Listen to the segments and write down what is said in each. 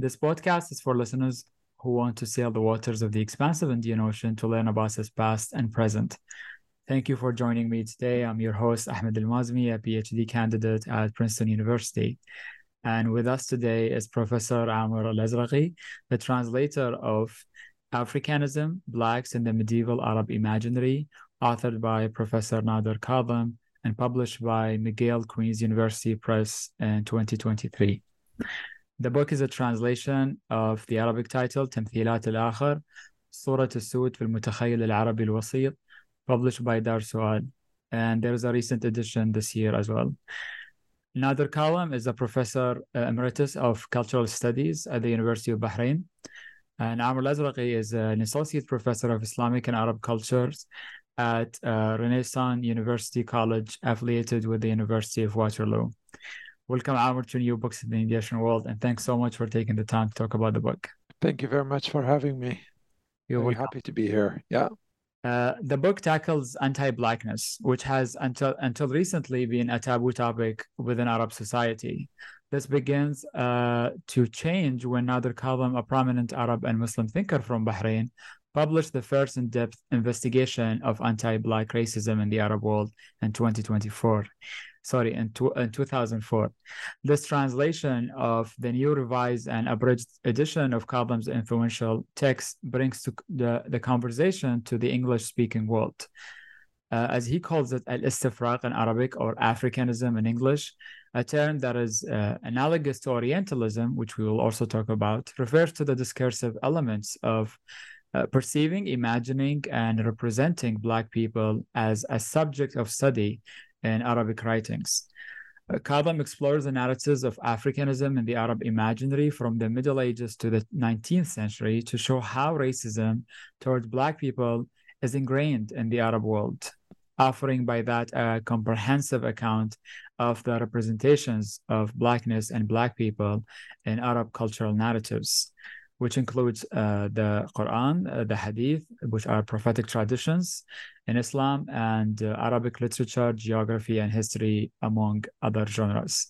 This podcast is for listeners who want to sail the waters of the expansive Indian Ocean to learn about its past and present. Thank you for joining me today. I'm your host, Ahmed Al-Mazmi, a PhD candidate at Princeton University. And with us today is Professor Amr Al-Azraki, the translator of Africanism, Blacks in the Medieval Arab Imaginary, authored by Professor Nader Kadhem and published by McGill Queen's University Press in 2023. The book is a translation of the Arabic title تمثيلات الآخر صورة السود في المتخيل العربي الوسيط published by Dar Suad. And there is a recent edition this year as well. Nader Kadhem is a professor emeritus of cultural studies at the University of Bahrain. And Amr Al-Azraki is an associate professor of Islamic and Arab cultures at uh, Renison University College, affiliated with the University of Waterloo. Welcome, Amr, to New Books in the Indian World, and thanks so much for taking the time to talk about the book. Thank you very much for having me. You're Very welcome. happy to be here. Yeah. Uh, the book tackles anti-blackness, which has until until recently been a taboo topic within Arab society. This begins uh, to change when Nader Kadhem, a prominent Arab and Muslim thinker from Bahrain, published the first in-depth investigation of anti-black racism in the Arab world in 2024 sorry, in, two, in 2004. This translation of the new revised and abridged edition of Kadhem's influential text brings to the, the conversation to the English-speaking world. Uh, as he calls it, al-istifraq in Arabic or Africanism in English, a term that is uh, analogous to Orientalism, which we will also talk about, refers to the discursive elements of uh, perceiving, imagining, and representing Black people as a subject of study in Arabic writings. Uh, Kadhem explores the narratives of Africanism in the Arab imaginary from the Middle Ages to the 19th century to show how racism towards Black people is ingrained in the Arab world, offering by that a comprehensive account of the representations of Blackness and Black people in Arab cultural narratives which includes uh, the Quran, uh, the Hadith, which are prophetic traditions in Islam, and uh, Arabic literature, geography, and history, among other genres.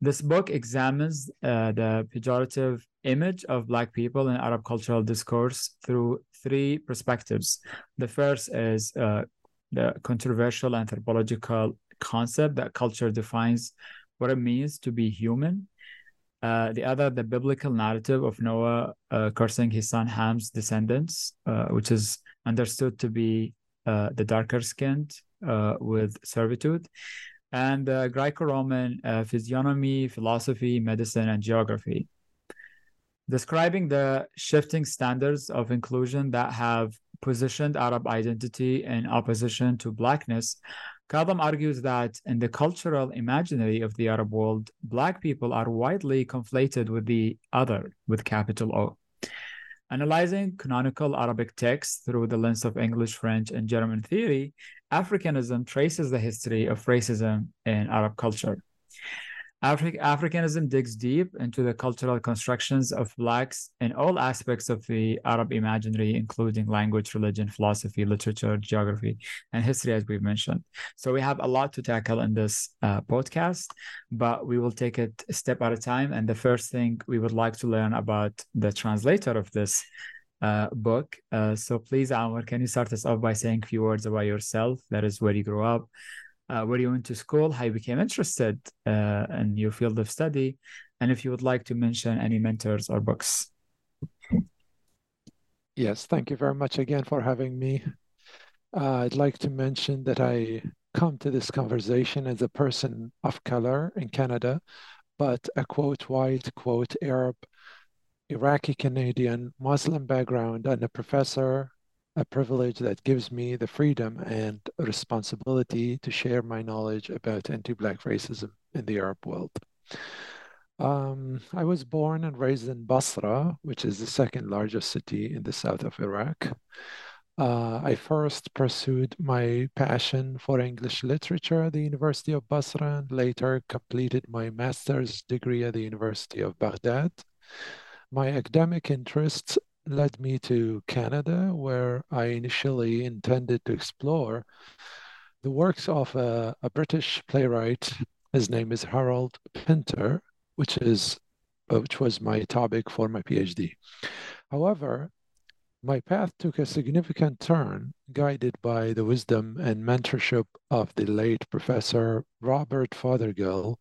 This book examines uh, the pejorative image of Black people in Arab cultural discourse through three perspectives. The first is uh, the controversial anthropological concept that culture defines what it means to be human uh, the other, the biblical narrative of Noah uh, cursing his son Ham's descendants, uh, which is understood to be uh, the darker skinned uh, with servitude, and Greco Roman physiognomy, philosophy, medicine, and geography. Describing the shifting standards of inclusion that have positioned Arab identity in opposition to Blackness, Kadhem argues that in the cultural imaginary of the Arab world, Black people are widely conflated with the other, with capital O. Analyzing canonical Arabic texts through the lens of English, French, and German theory, Africanism traces the history of racism in Arab culture. Afri- Africanism digs deep into the cultural constructions of Blacks in all aspects of the Arab imaginary, including language, religion, philosophy, literature, geography, and history, as we've mentioned. So we have a lot to tackle in this uh, podcast, but we will take it step at a time. And the first thing we would like to learn about the translator of this uh, book. Uh, so please, Amr, can you start us off by saying a few words about yourself? That is where you grew up, uh, where you went to school, how you became interested uh, in your field of study, and if you would like to mention any mentors or books. Yes, thank you very much again for having me. Uh, I'd like to mention that I come to this conversation as a person of color in Canada, but a quote white, quote Arab, Iraqi Canadian, Muslim background, and a professor a privilege that gives me the freedom and responsibility to share my knowledge about anti-Black racism in the Arab world. Um, I was born and raised in Basra, which is the second largest city in the south of Iraq. Uh, I first pursued my passion for English literature at the University of Basra and later completed my master's degree at the University of Baghdad. My academic interests led me to Canada, where I initially intended to explore the works of a, a British playwright. His name is Harold Pinter, which is uh, which was my topic for my PhD. However, my path took a significant turn, guided by the wisdom and mentorship of the late Professor Robert Fothergill,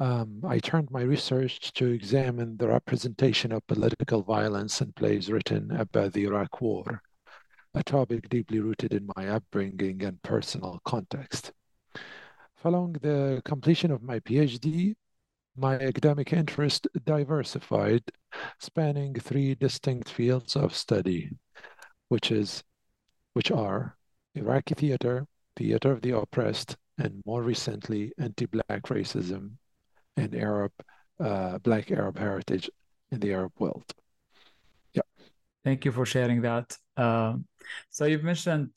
um, I turned my research to examine the representation of political violence in plays written about the Iraq War, a topic deeply rooted in my upbringing and personal context. Following the completion of my PhD, my academic interest diversified, spanning three distinct fields of study, which is which are Iraqi theater, theater of the oppressed, and more recently, anti-Black racism and Arab, uh, Black Arab heritage in the Arab world. Yeah. Thank you for sharing that. Uh, so you've mentioned,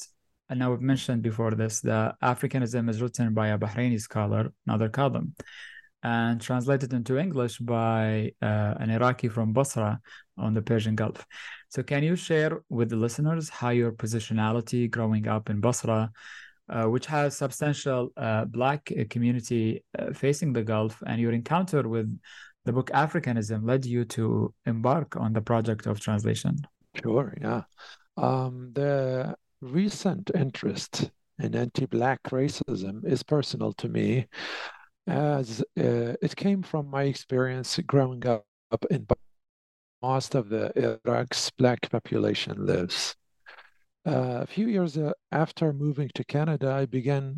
and now we've mentioned before this, that Africanism is written by a Bahraini scholar, Nader Kadhem, and translated into English by uh, an Iraqi from Basra on the Persian Gulf. So can you share with the listeners how your positionality growing up in Basra which has substantial uh, Black community uh, facing the Gulf, and your encounter with the book Africanism led you to embark on the project of translation. Sure, yeah. Um, the recent interest in anti-Black racism is personal to me, as uh, it came from my experience growing up in most of the Iraq's Black population lives. Uh, a few years uh, after moving to Canada, I began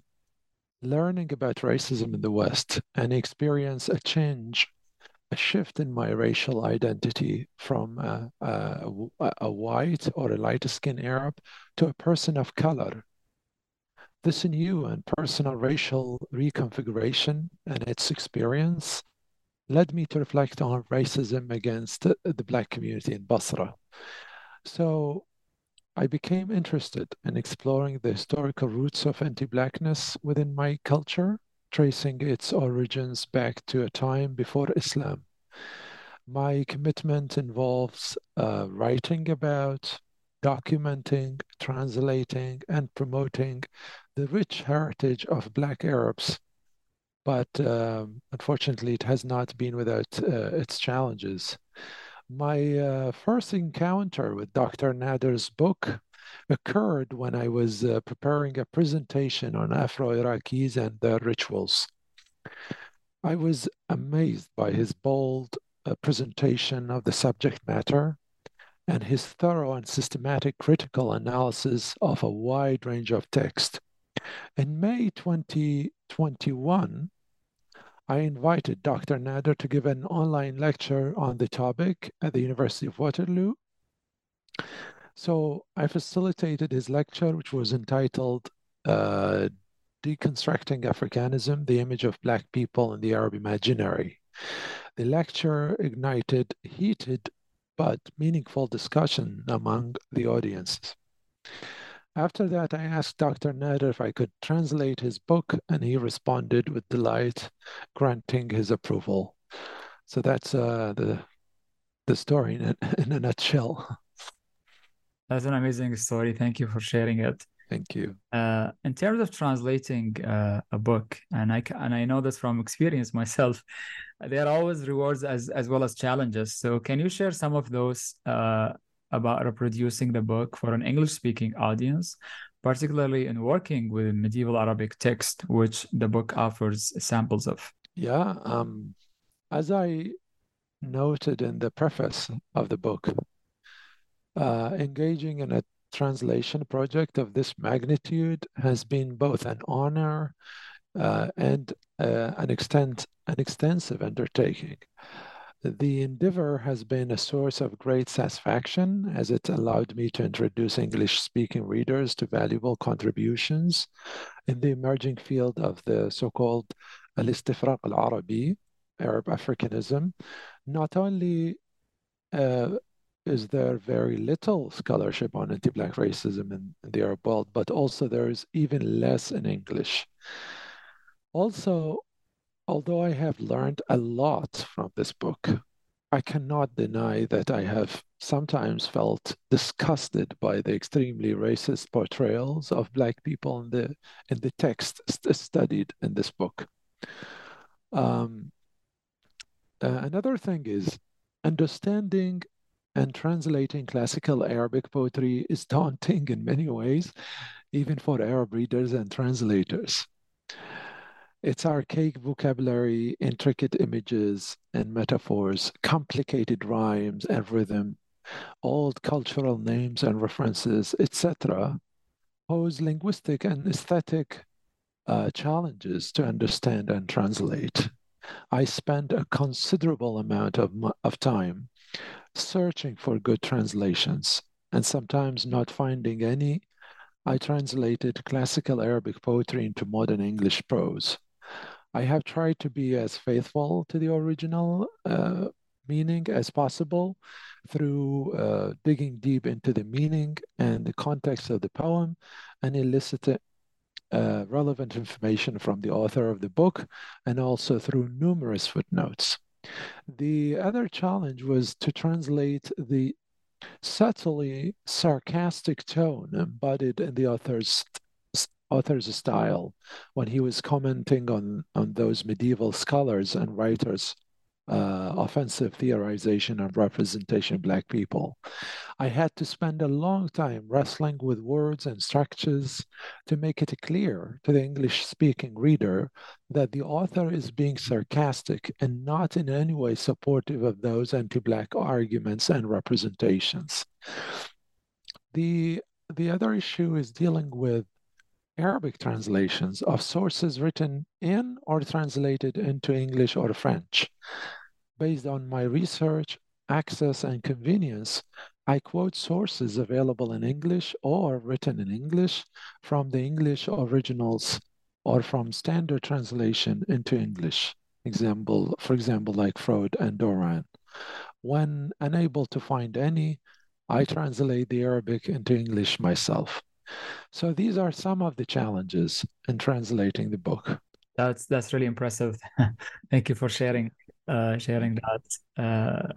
learning about racism in the West and experienced a change, a shift in my racial identity from a, a, a white or a light skinned Arab to a person of color. This new and personal racial reconfiguration and its experience led me to reflect on racism against the Black community in Basra. So I became interested in exploring the historical roots of anti-blackness within my culture, tracing its origins back to a time before Islam. My commitment involves uh, writing about, documenting, translating, and promoting the rich heritage of Black Arabs. But um, unfortunately, it has not been without uh, its challenges. My uh, first encounter with Dr. Nader's book occurred when I was uh, preparing a presentation on Afro Iraqis and their rituals. I was amazed by his bold uh, presentation of the subject matter and his thorough and systematic critical analysis of a wide range of text. In May 2021, I invited Dr. Nader to give an online lecture on the topic at the University of Waterloo. So I facilitated his lecture, which was entitled uh, Deconstructing Africanism, the Image of Black People in the Arab Imaginary. The lecture ignited heated but meaningful discussion among the audiences. After that, I asked Dr. Nader if I could translate his book, and he responded with delight, granting his approval. So that's uh, the the story in a, in a nutshell. That's an amazing story. Thank you for sharing it. Thank you. Uh, in terms of translating uh, a book, and I and I know this from experience myself, there are always rewards as as well as challenges. So, can you share some of those uh, about reproducing the book for an English-speaking audience, particularly in working with medieval Arabic text, which the book offers samples of? Yeah, um, as I noted in the preface of the book, uh, engaging in a translation project of this magnitude has been both an honor uh, and uh, an extent an extensive undertaking. The endeavor has been a source of great satisfaction as it allowed me to introduce English speaking readers to valuable contributions in the emerging field of the so called Al Istifraq al Arabi, Arab Africanism. Not only uh, is there very little scholarship on anti Black racism in the Arab world, but also there is even less in English. Also, although I have learned a lot from this book, I cannot deny that I have sometimes felt disgusted by the extremely racist portrayals of Black people in the in the text st studied in this book. Um, uh, another thing is understanding and translating classical Arabic poetry is daunting in many ways, even for Arab readers and translators. Its archaic vocabulary, intricate images and metaphors, complicated rhymes and rhythm, old cultural names and references, etc., pose linguistic and aesthetic uh, challenges to understand and translate. I spent a considerable amount of, of time searching for good translations and sometimes not finding any, I translated classical Arabic poetry into modern English prose. I have tried to be as faithful to the original uh, meaning as possible through uh, digging deep into the meaning and the context of the poem and eliciting uh, relevant information from the author of the book and also through numerous footnotes. The other challenge was to translate the subtly sarcastic tone embodied in the author's author's style when he was commenting on on those medieval scholars and writers uh, offensive theorization and representation of Black people. I had to spend a long time wrestling with words and structures to make it clear to the English speaking reader that the author is being sarcastic and not in any way supportive of those anti Black arguments and representations. The, the other issue is dealing with Arabic translations of sources written in or translated into English or French. Based on my research, access, and convenience, I quote sources available in English or written in English from the English originals or from standard translation into English. Example, for example, like Froude and Doran. When unable to find any, I translate the Arabic into English myself. So these are some of the challenges in translating the book. That's that's really impressive. Thank you for sharing uh, sharing that. Uh,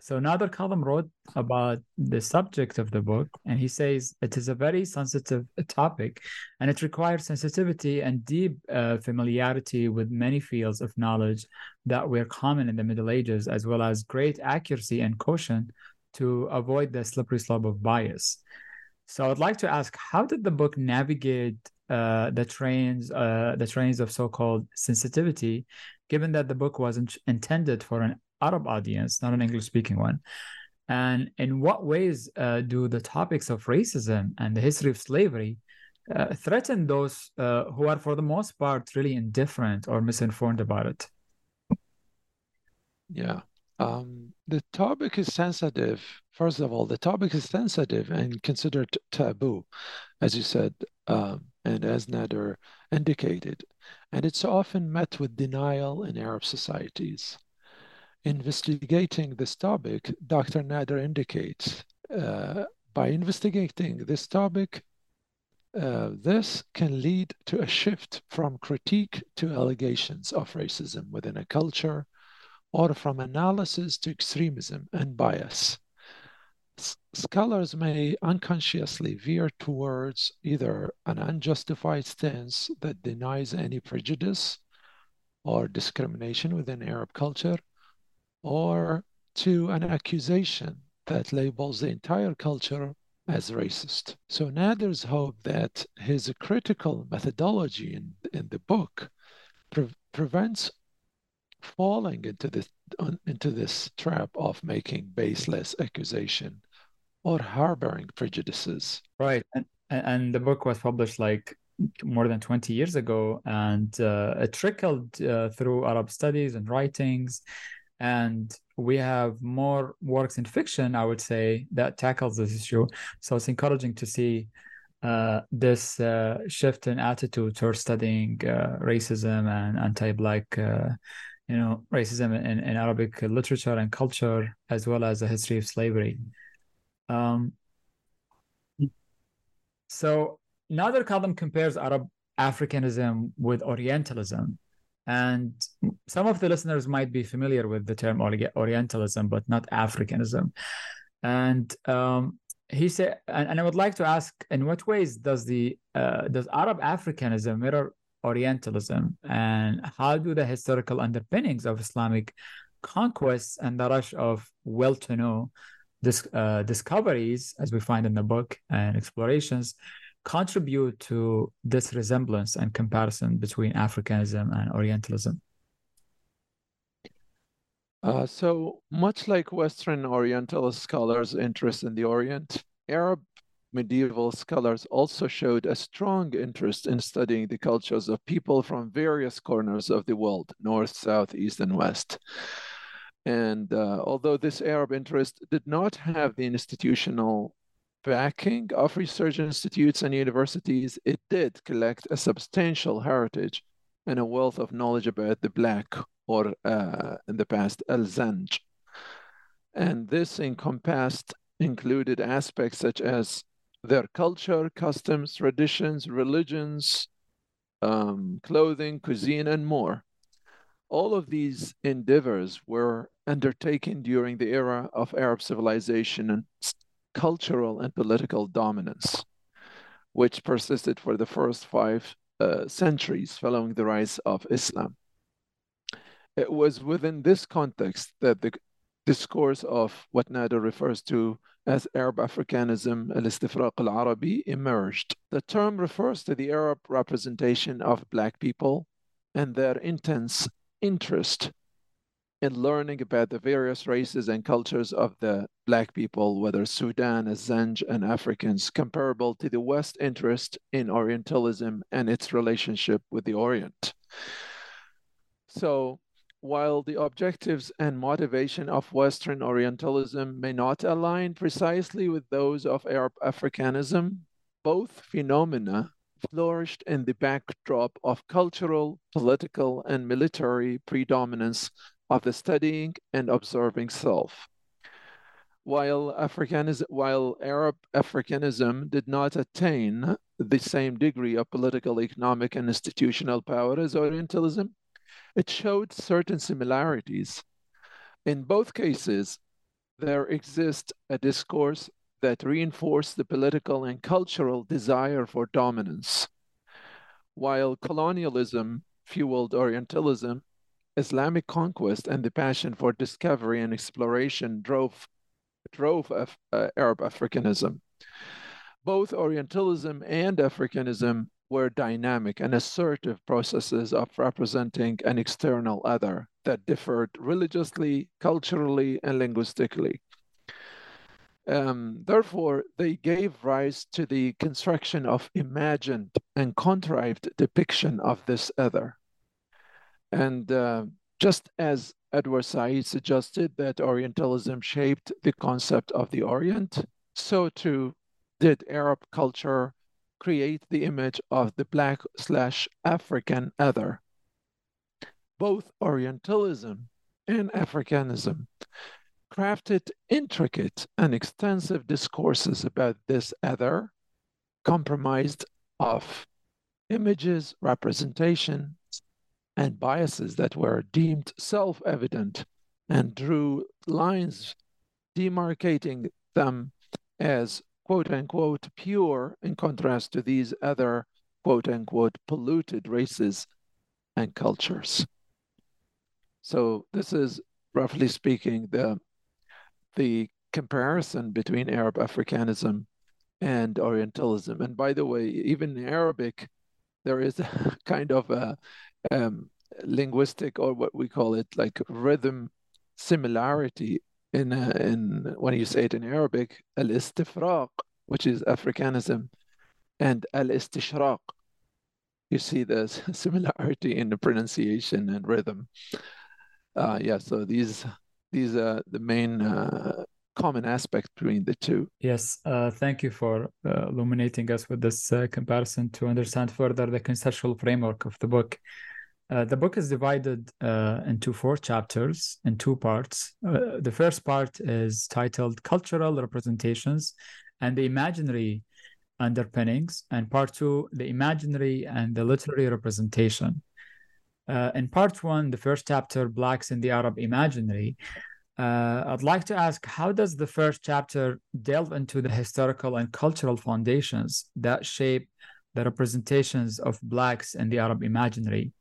so Nader Kadhem wrote about the subject of the book, and he says it is a very sensitive topic, and it requires sensitivity and deep uh, familiarity with many fields of knowledge that were common in the Middle Ages, as well as great accuracy and caution to avoid the slippery slope of bias. So I'd like to ask, how did the book navigate uh, the trains, uh, the trains of so-called sensitivity, given that the book wasn't intended for an Arab audience, not an English-speaking one? And in what ways uh, do the topics of racism and the history of slavery uh, threaten those uh, who are, for the most part, really indifferent or misinformed about it? Yeah. Um, the topic is sensitive. First of all, the topic is sensitive and considered taboo, as you said, um, and as Nader indicated, and it's often met with denial in Arab societies. Investigating this topic, Dr. Nader indicates uh, by investigating this topic, uh, this can lead to a shift from critique to allegations of racism within a culture or from analysis to extremism and bias. Scholars may unconsciously veer towards either an unjustified stance that denies any prejudice or discrimination within Arab culture, or to an accusation that labels the entire culture as racist. So Nader's hope that his critical methodology in, in the book pre- prevents falling into this into this trap of making baseless accusation or harboring prejudices. Right, and and the book was published like more than 20 years ago and uh, it trickled uh, through arab studies and writings. And we have more works in fiction i would say that tackles this issue. So it's encouraging to see uh, this uh, shift in attitude towards studying uh, racism and anti-black uh, you know racism in, in arabic literature and culture as well as the history of slavery um, so Nader Kadhem compares Arab Africanism with Orientalism. And some of the listeners might be familiar with the term Orientalism, but not Africanism. And um, he said, and, and, I would like to ask, in what ways does the uh, does Arab Africanism mirror Orientalism, and how do the historical underpinnings of Islamic conquests and the rush of well-to-know dis- uh, discoveries, as we find in the book, and explorations, contribute to this resemblance and comparison between Africanism and Orientalism? Uh, so much like Western Orientalist scholars' interest in the Orient, Arab medieval scholars also showed a strong interest in studying the cultures of people from various corners of the world, north, south, east, and west. And uh, although this Arab interest did not have the institutional backing of research institutes and universities, it did collect a substantial heritage and a wealth of knowledge about the Black, or uh, in the past, Al Zanj. And this encompassed included aspects such as their culture, customs, traditions, religions, um, clothing, cuisine, and more. All of these endeavors were undertaken during the era of Arab civilization and cultural and political dominance, which persisted for the first five uh, centuries following the rise of Islam. It was within this context that the discourse of what Nader refers to as Arab Africanism, al-istifraq al-Arabi, emerged. The term refers to the Arab representation of Black people and their intense interest in learning about the various races and cultures of the Black people, whether Sudan, Zanj, and Africans, comparable to the West interest in Orientalism and its relationship with the Orient. So, while the objectives and motivation of Western Orientalism may not align precisely with those of Arab Africanism, both phenomena flourished in the backdrop of cultural, political, and military predominance of the studying and observing self. While, Africanism, while Arab Africanism did not attain the same degree of political, economic, and institutional power as Orientalism, it showed certain similarities. In both cases, there exists a discourse that reinforced the political and cultural desire for dominance. While colonialism fueled Orientalism, Islamic conquest and the passion for discovery and exploration drove drove Af uh, Arab Africanism. Both Orientalism and Africanism were dynamic and assertive processes of representing an external other that differed religiously, culturally, and linguistically. Um, therefore, they gave rise to the construction of imagined and contrived depiction of this other. And uh, just as Edward Said suggested that Orientalism shaped the concept of the Orient, so too did Arab culture create the image of the Black slash African other. Both Orientalism and Africanism crafted intricate and extensive discourses about this other, compromised of images, representations, and biases that were deemed self evident and drew lines demarcating them as quote unquote pure in contrast to these other quote unquote polluted races and cultures. So this is roughly speaking the the comparison between Arab Africanism and Orientalism. And by the way, even in Arabic, there is a kind of a um, linguistic or what we call it like rhythm similarity in uh, in when you say it in Arabic, al-istifraq, which is Africanism, and al-istishraq. You see the similarity in the pronunciation and rhythm. Uh, yeah, so these these are the main uh, common aspect between the two. Yes, uh, thank you for uh, illuminating us with this uh, comparison to understand further the conceptual framework of the book. Uh, the book is divided uh, into four chapters in two parts. Uh, the first part is titled Cultural Representations and the Imaginary Underpinnings, and part two, The Imaginary and the Literary Representation. Uh, in part one, the first chapter, Blacks in the Arab Imaginary, uh, I'd like to ask how does the first chapter delve into the historical and cultural foundations that shape the representations of Blacks in the Arab imaginary?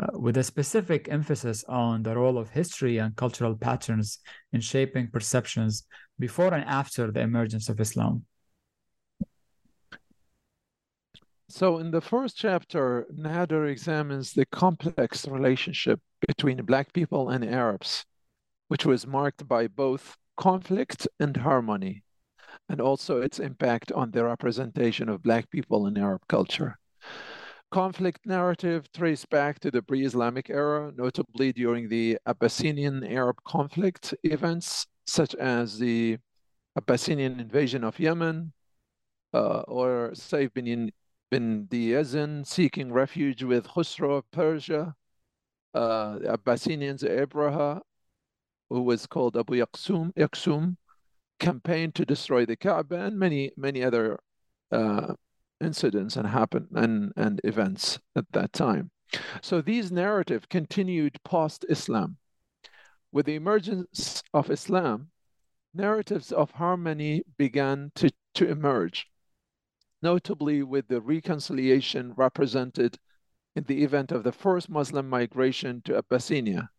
Uh, with a specific emphasis on the role of history and cultural patterns in shaping perceptions before and after the emergence of Islam. So, in the first chapter, Nader examines the complex relationship between Black people and Arabs, which was marked by both conflict and harmony, and also its impact on the representation of Black people in Arab culture conflict narrative traced back to the pre-Islamic era, notably during the Abyssinian Arab conflict events, such as the Abyssinian invasion of Yemen, uh, or Saif bin, bin Yazin seeking refuge with Khusro of Persia, uh, the Abyssinians Abraha, who was called Abu Yaqsum, Yaqsum campaigned to destroy the Kaaba, and many, many other uh, incidents and happen and, and events at that time. So these narrative continued post Islam. With the emergence of Islam, narratives of harmony began to, to emerge, notably with the reconciliation represented in the event of the first Muslim migration to Abyssinia,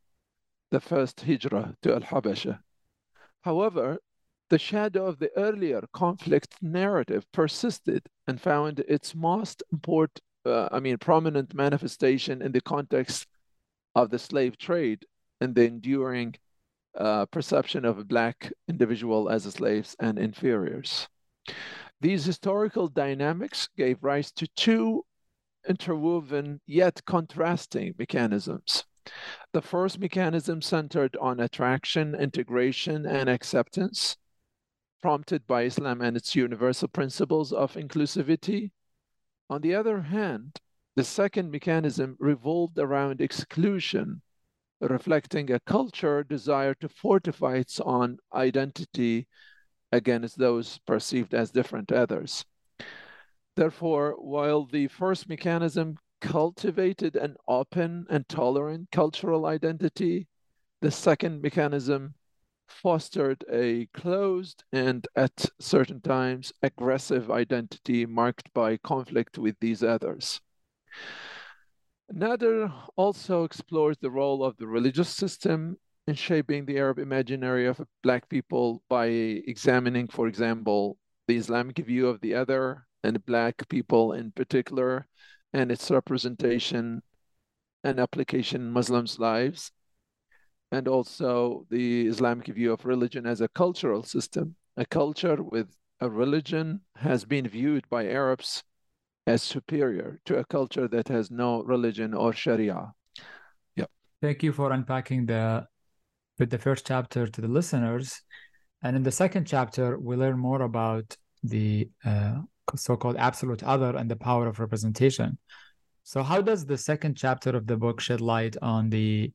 the first hijrah to Al Habasha. However, the shadow of the earlier conflict narrative persisted and found its most important, uh, I mean, prominent manifestation in the context of the slave trade and the enduring uh, perception of a Black individual as slaves and inferiors. These historical dynamics gave rise to two interwoven yet contrasting mechanisms. The first mechanism centered on attraction, integration, and acceptance, prompted by Islam and its universal principles of inclusivity. On the other hand, the second mechanism revolved around exclusion, reflecting a culture desire to fortify its own identity against those perceived as different others. Therefore, while the first mechanism cultivated an open and tolerant cultural identity, the second mechanism fostered a closed and at certain times aggressive identity marked by conflict with these others. Nader also explores the role of the religious system in shaping the Arab imaginary of Black people by examining, for example, the Islamic view of the other and Black people in particular, and its representation and application in Muslims' lives, and also the Islamic view of religion as a cultural system. A culture with a religion has been viewed by Arabs as superior to a culture that has no religion or Sharia. Yeah. Thank you for unpacking the with the first chapter to the listeners. And in the second chapter, we learn more about the uh, so-called absolute other and the power of representation. So, how does the second chapter of the book shed light on the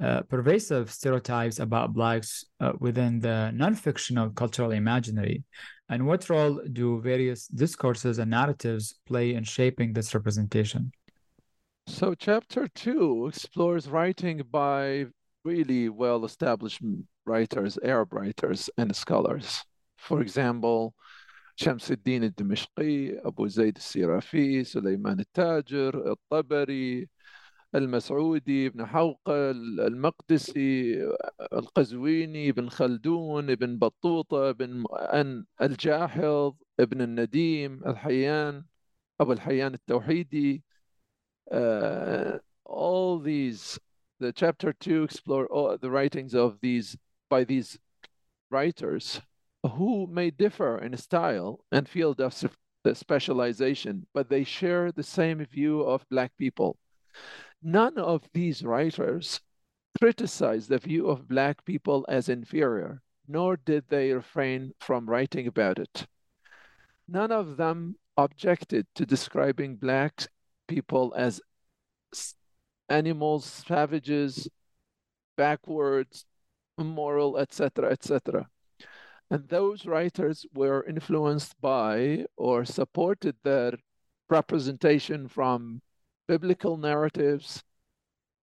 uh, pervasive stereotypes about blacks uh, within the non-fictional cultural imaginary And what role do various discourses and narratives play in shaping this representation? So, chapter two explores writing by really well established writers, Arab writers, and scholars. For example, شمس الدين الدمشقي أبو زيد السيرافي سليمان التاجر الطبري المسعودي ابن حوقل المقدسي القزويني ابن خلدون ابن بطوطة ابن الجاحظ ابن النديم الحيان أبو الحيان التوحيدي uh, all these the chapter 2 explore all the writings of these by these writers who may differ in style and field of specialization but they share the same view of black people none of these writers criticized the view of black people as inferior nor did they refrain from writing about it none of them objected to describing black people as animals, savages, backwards, immoral, etc., etc. And those writers were influenced by or supported their representation from biblical narratives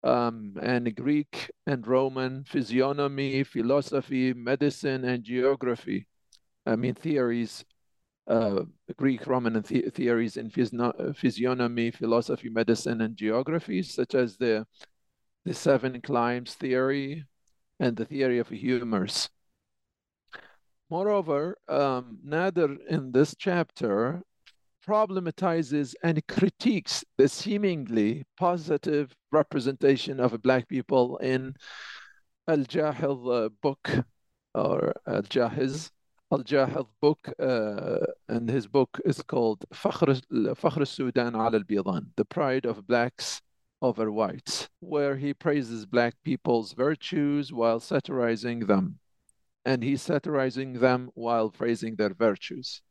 um, and Greek and Roman physiognomy, philosophy, medicine, and geography. I mean, theories uh, Greek Roman the theories in physiognomy, philosophy, medicine, and geography, such as the, the seven climes theory and the theory of humors. Moreover, um, Nader in this chapter problematizes and critiques the seemingly positive representation of Black people in Al-Jahiz uh, book or Al-Jahiz, Al-Jahiz book, uh, and his book is called Fakhr, Sudan al al The Pride of Blacks over Whites, where he praises black people's virtues while satirizing them. And he's satirizing them while praising their virtues.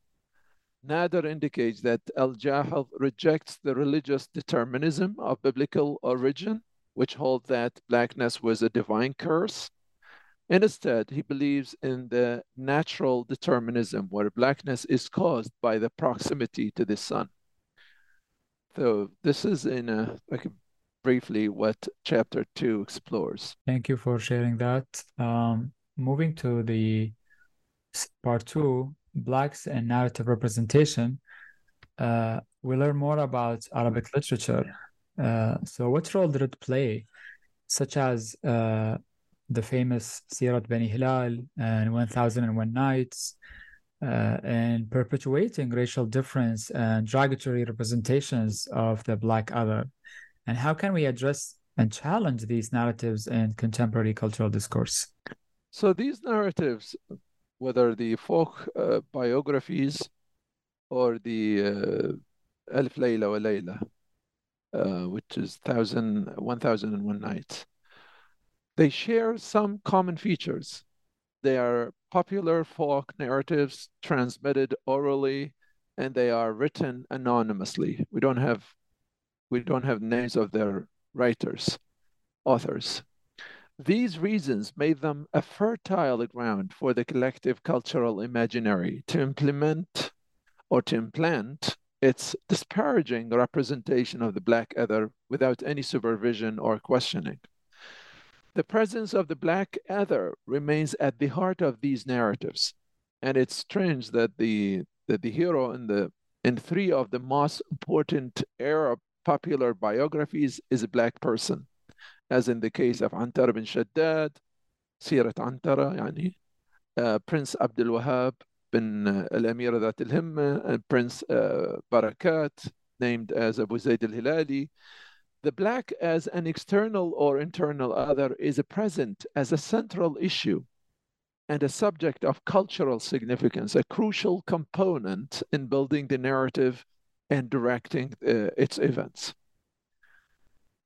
Nader indicates that Al-Jahiz rejects the religious determinism of biblical origin, which holds that blackness was a divine curse Instead, he believes in the natural determinism where blackness is caused by the proximity to the sun. So this is in a, like briefly what chapter two explores. Thank you for sharing that. Um, moving to the part two, blacks and narrative representation, uh, we learn more about Arabic literature. Uh, so, what role did it play, such as uh, the famous Sirat Bani Hilal and 1001 Nights, uh, and perpetuating racial difference and derogatory representations of the Black other. And how can we address and challenge these narratives in contemporary cultural discourse? So, these narratives, whether the folk uh, biographies or the uh, Alf Layla wa Layla, uh, which is thousand, 1001 Nights, they share some common features. They are popular folk narratives transmitted orally, and they are written anonymously. We don't have we don't have names of their writers, authors. These reasons made them a fertile ground for the collective cultural imaginary to implement or to implant its disparaging representation of the Black other without any supervision or questioning. The presence of the black other remains at the heart of these narratives. And it's strange that the that the hero in the in three of the most important Arab popular biographies is a black person, as in the case of Antar bin Shaddad, Sirat Antara, yani, uh, Prince Abdul Wahab bin uh, Al-Amir Dhat al-Himma, and Prince uh, Barakat, named as Abu Zayd al-Hilali, the black as an external or internal other is present as a central issue and a subject of cultural significance, a crucial component in building the narrative and directing uh, its events.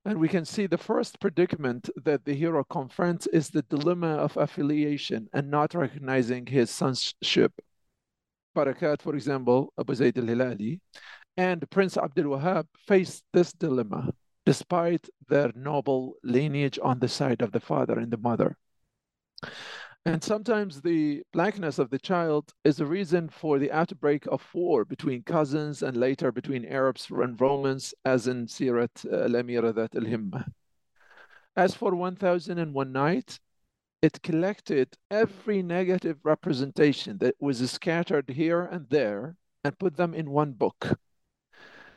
And we can see the first predicament that the hero confronts is the dilemma of affiliation and not recognizing his sonship. Barakat, for example, Abu Zayd al-Hilali, and Prince Abdul Wahab faced this dilemma despite their noble lineage on the side of the father and the mother. And sometimes the blackness of the child is a reason for the outbreak of war between cousins and later between Arabs and Romans, as in Sirat uh, al-Amira Dhat al-Himma. As for 1001 Night, it collected every negative representation that was scattered here and there and put them in one book.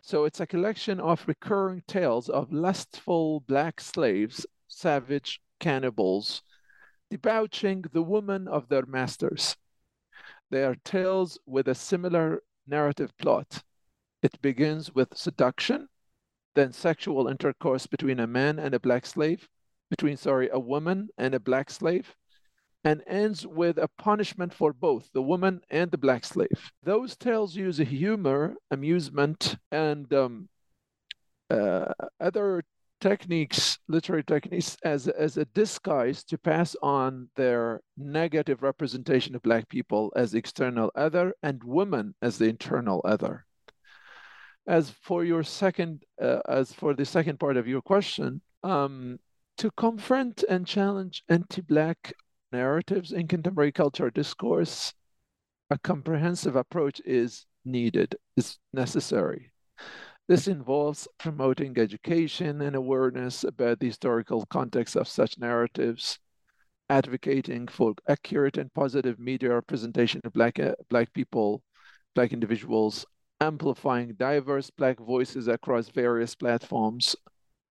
So it's a collection of recurring tales of lustful black slaves, savage cannibals, debauching the women of their masters. They are tales with a similar narrative plot. It begins with seduction, then sexual intercourse between a man and a black slave, between, sorry, a woman and a black slave, and ends with a punishment for both the woman and the black slave. Those tales use humor, amusement, and um, uh, other techniques, literary techniques, as, as a disguise to pass on their negative representation of Black people as external other and women as the internal other. As for your second, uh, as for the second part of your question, um, to confront and challenge anti-Black narratives in contemporary cultural discourse, a comprehensive approach is needed, is necessary. This involves promoting education and awareness about the historical context of such narratives, advocating for accurate and positive media representation of Black, uh, black people, Black individuals, amplifying diverse Black voices across various platforms,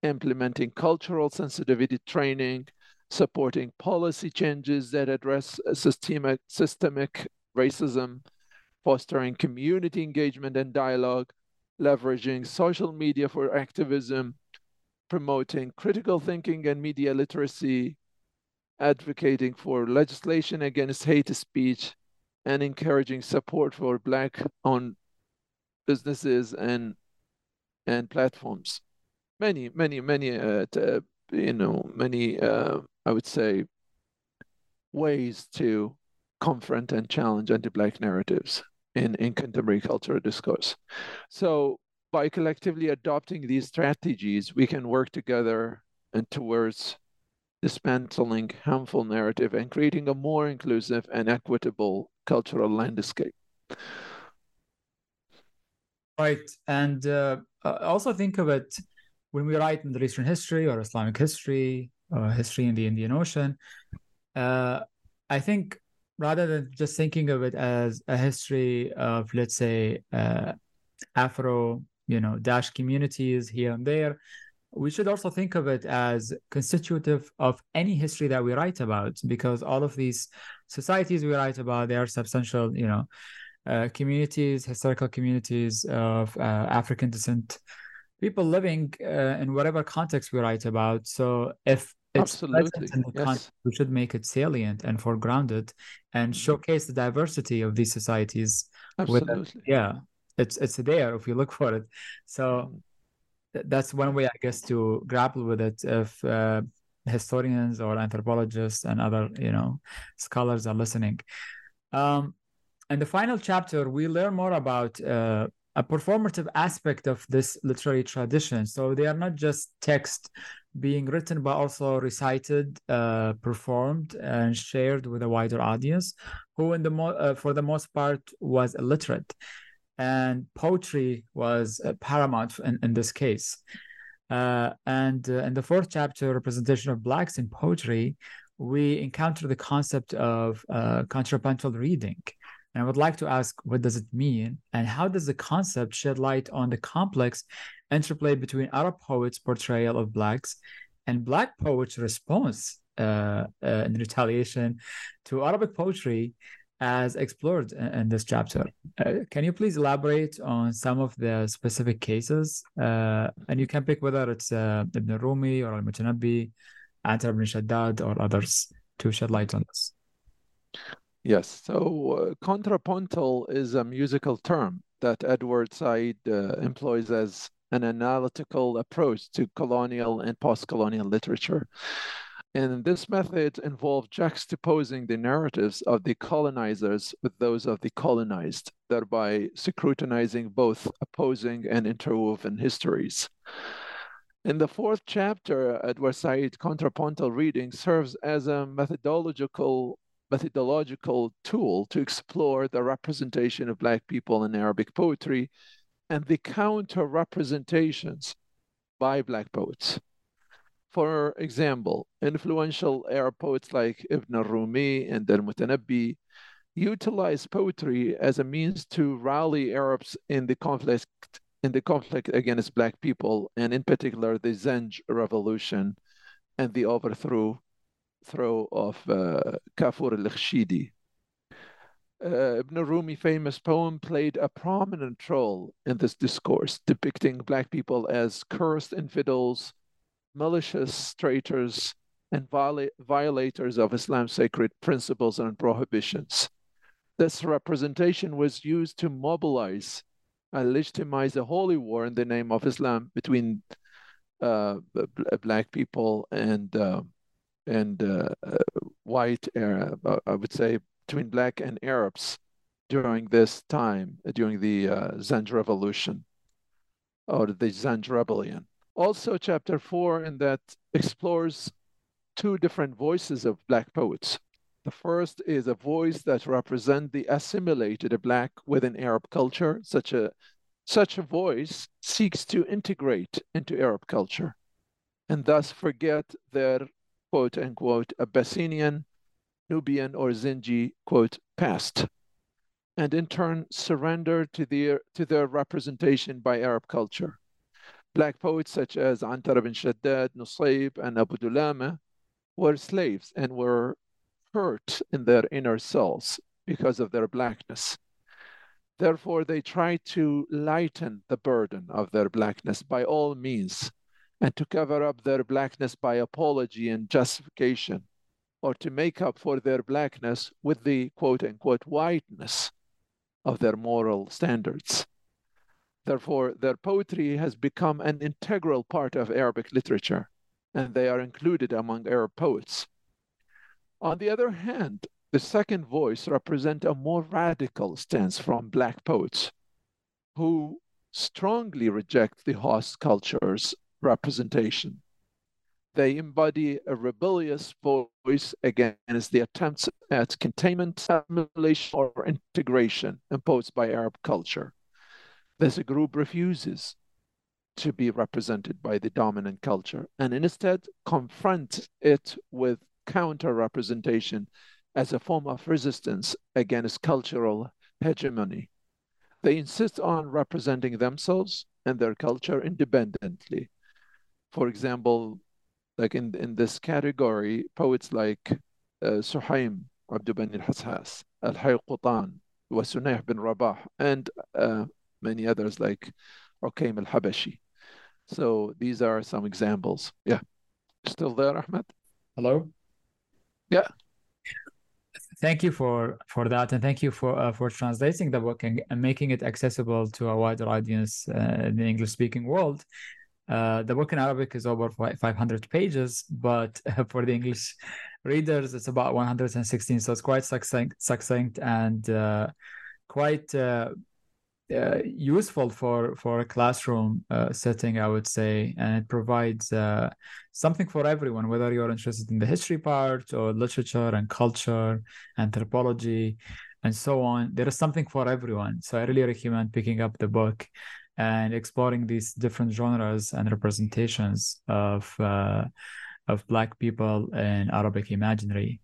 implementing cultural sensitivity training, supporting policy changes that address systemic, systemic racism, fostering community engagement and dialogue, leveraging social media for activism, promoting critical thinking and media literacy, advocating for legislation against hate speech, and encouraging support for Black-owned businesses and and platforms. Many, many, many, uh, to, you know, many, uh, I would say, ways to confront and challenge anti-Black narratives in, in contemporary cultural discourse. So by collectively adopting these strategies, we can work together and towards dismantling harmful narrative and creating a more inclusive and equitable cultural landscape. Right. And uh, also think of it when we write Middle Eastern history or Islamic history, or history in the Indian Ocean. Uh, I think rather than just thinking of it as a history of, let's say, uh, Afro, you know, dash communities here and there, we should also think of it as constitutive of any history that we write about, because all of these societies we write about, they are substantial, you know, uh, communities, historical communities of uh, African descent, people living uh, in whatever context we write about. So if Absolutely. yes. we should make it salient and foregrounded and Mm-hmm. showcase the diversity of these societies. with. Absolutely. yeah, it's it's there if you look for it. So Mhm. th- that's one way, I guess, to grapple with it. If uh, historians or anthropologists and other, you know, scholars are listening. Um, in the final chapter, we learn more about uh, a performative aspect of this literary tradition. So they are not just text being written, but also recited, uh, performed, and shared with a wider audience, who, in the mo- uh, for the most part, was illiterate, and poetry was uh, paramount in, in this case. Uh, and uh, in the fourth chapter, representation of blacks in poetry, we encounter the concept of uh, contrapuntal reading. And I would like to ask, what does it mean? And how does the concept shed light on the complex interplay between Arab poets' portrayal of Blacks and Black poets' response uh, uh, in retaliation to Arabic poetry as explored in, in this chapter? Uh, can you please elaborate on some of the specific cases? Uh, and you can pick whether it's uh, Ibn Rumi or Al-Mutanabbi, Antar ibn Shaddad or others to shed light on this. Yes, so uh, contrapuntal is a musical term that Edward Said uh, employs as an analytical approach to colonial and post-colonial literature. And this method involved juxtaposing the narratives of the colonizers with those of the colonized, thereby scrutinizing both opposing and interwoven histories. In the fourth chapter, Edward Said contrapuntal reading serves as a methodological methodological tool to explore the representation of Black people in Arabic poetry and the counter representations by Black poets. For example, influential Arab poets like Ibn al-Rumi and al-Mutanabbi utilize poetry as a means to rally Arabs in the conflict in the conflict against Black people, and in particular the Zenj revolution and the overthrow throw of uh, Kafur al-Ikhshidi. Uh, Ibn Rumi famous poem played a prominent role in this discourse, depicting Black people as cursed infidels, malicious traitors, and viola violators of Islam's sacred principles and prohibitions. This representation was used to mobilize and legitimize a holy war in the name of Islam between uh, Black people and uh, and uh, white Arab, I would say between black and Arabs during this time, during the uh, Revolution or the Zenj Rebellion. Also, chapter four in that explores two different voices of black poets. The first is a voice that represents the assimilated black within Arab culture. Such a such a voice seeks to integrate into Arab culture and thus forget their quote unquote Abyssinian, Nubian, or Zinji, quote past, and in turn surrender to their to their representation by Arab culture. Black poets such as Antar bin Shaddad, Nusayb, and Abu Dulama were slaves and were hurt in their inner selves because of their blackness. Therefore, they tried to lighten the burden of their blackness by all means and to cover up their blackness by apology and justification, or to make up for their blackness with the quote unquote whiteness of their moral standards. Therefore, their poetry has become an integral part of Arabic literature, and they are included among Arab poets. On the other hand, the second voice represents a more radical stance from Black poets who strongly reject the host cultures representation. They embody a rebellious voice against the attempts at containment, assimilation, or integration imposed by Arab culture. This group refuses to be represented by the dominant culture and instead confront it with counter representation as a form of resistance against cultural hegemony. They insist on representing themselves and their culture independently for example, like in, in this category, poets like uh, Suhaim Abdu Bani al-Hashas, Al-Hay Qutan, Wasunayh bin Rabah, and uh, many others like Ukaim al-Habashi. So these are some examples. Yeah. Still there, Ahmed? Hello? Yeah. Thank you for for that, and thank you for uh, for translating the book and, and, making it accessible to a wider audience uh, in the English speaking world. Uh, the book in Arabic is over 500 pages, but for the English readers, it's about 116. So it's quite succinct, succinct and uh, quite uh, uh useful for for a classroom uh, setting, I would say, and it provides something for everyone, whether you're interested in the history part or literature and culture, anthropology, and so on. There is something for everyone. So I really recommend picking up the book and exploring these different genres and representations of uh, of Black people in Arabic imaginary.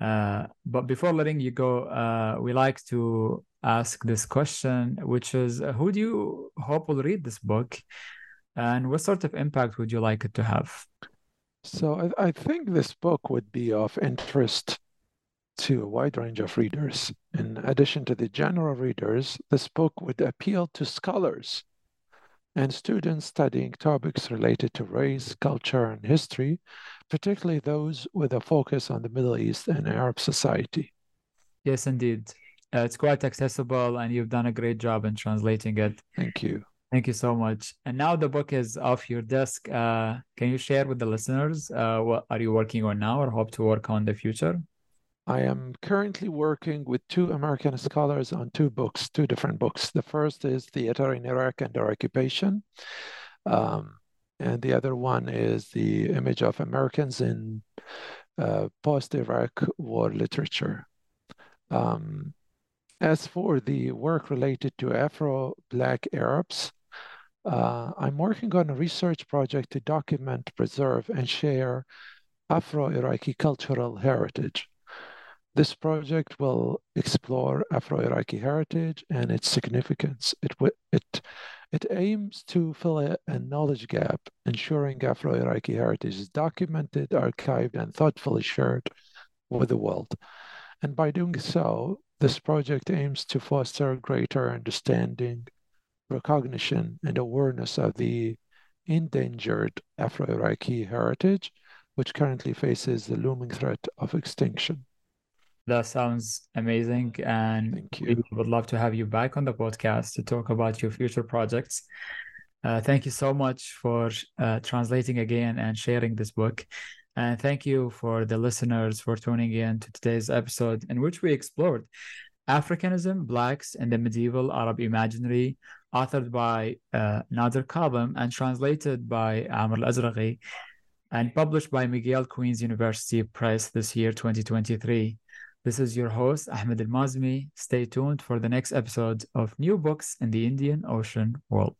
Uh, but before letting you go, uh, we like to ask this question, which is, who do you hope will read this book, and what sort of impact would you like it to have? So I, I think this book would be of interest to a wide range of readers. In addition to the general readers, this book would appeal to scholars and students studying topics related to race, culture, and history, particularly those with a focus on the Middle East and Arab society. Yes, indeed. Uh, it's quite accessible, and you've done a great job in translating it. Thank you. Thank you so much. And now the book is off your desk. Uh, can you share with the listeners uh, what are you working on now or hope to work on in the future? I am currently working with two American scholars on two books, two different books. The first is Theater in Iraq and Their Occupation. Um, and the other one is The Image of Americans in uh, post Iraq war literature. Um, as for the work related to Afro Black Arabs, uh, I'm working on a research project to document, preserve, and share Afro Iraqi cultural heritage. This project will explore Afro-Iraqi heritage and its significance. It, it, it aims to fill a, a knowledge gap, ensuring Afro-Iraqi heritage is documented, archived, and thoughtfully shared with the world. And by doing so, this project aims to foster greater understanding, recognition, and awareness of the endangered Afro-Iraqi heritage, which currently faces the looming threat of extinction. That sounds amazing. And we would love to have you back on the podcast to talk about your future projects. Uh, thank you so much for uh, translating again and sharing this book. And thank you for the listeners for tuning in to today's episode, in which we explored Africanism, Blacks, and the Medieval Arab Imaginary, authored by uh, Nader Kadhem and translated by Amir Al Azraqi, and published by McGill-Queen's University Press this year, 2023. This is your host, Ahmed Al Mazmi. Stay tuned for the next episode of New Books in the Indian Ocean World.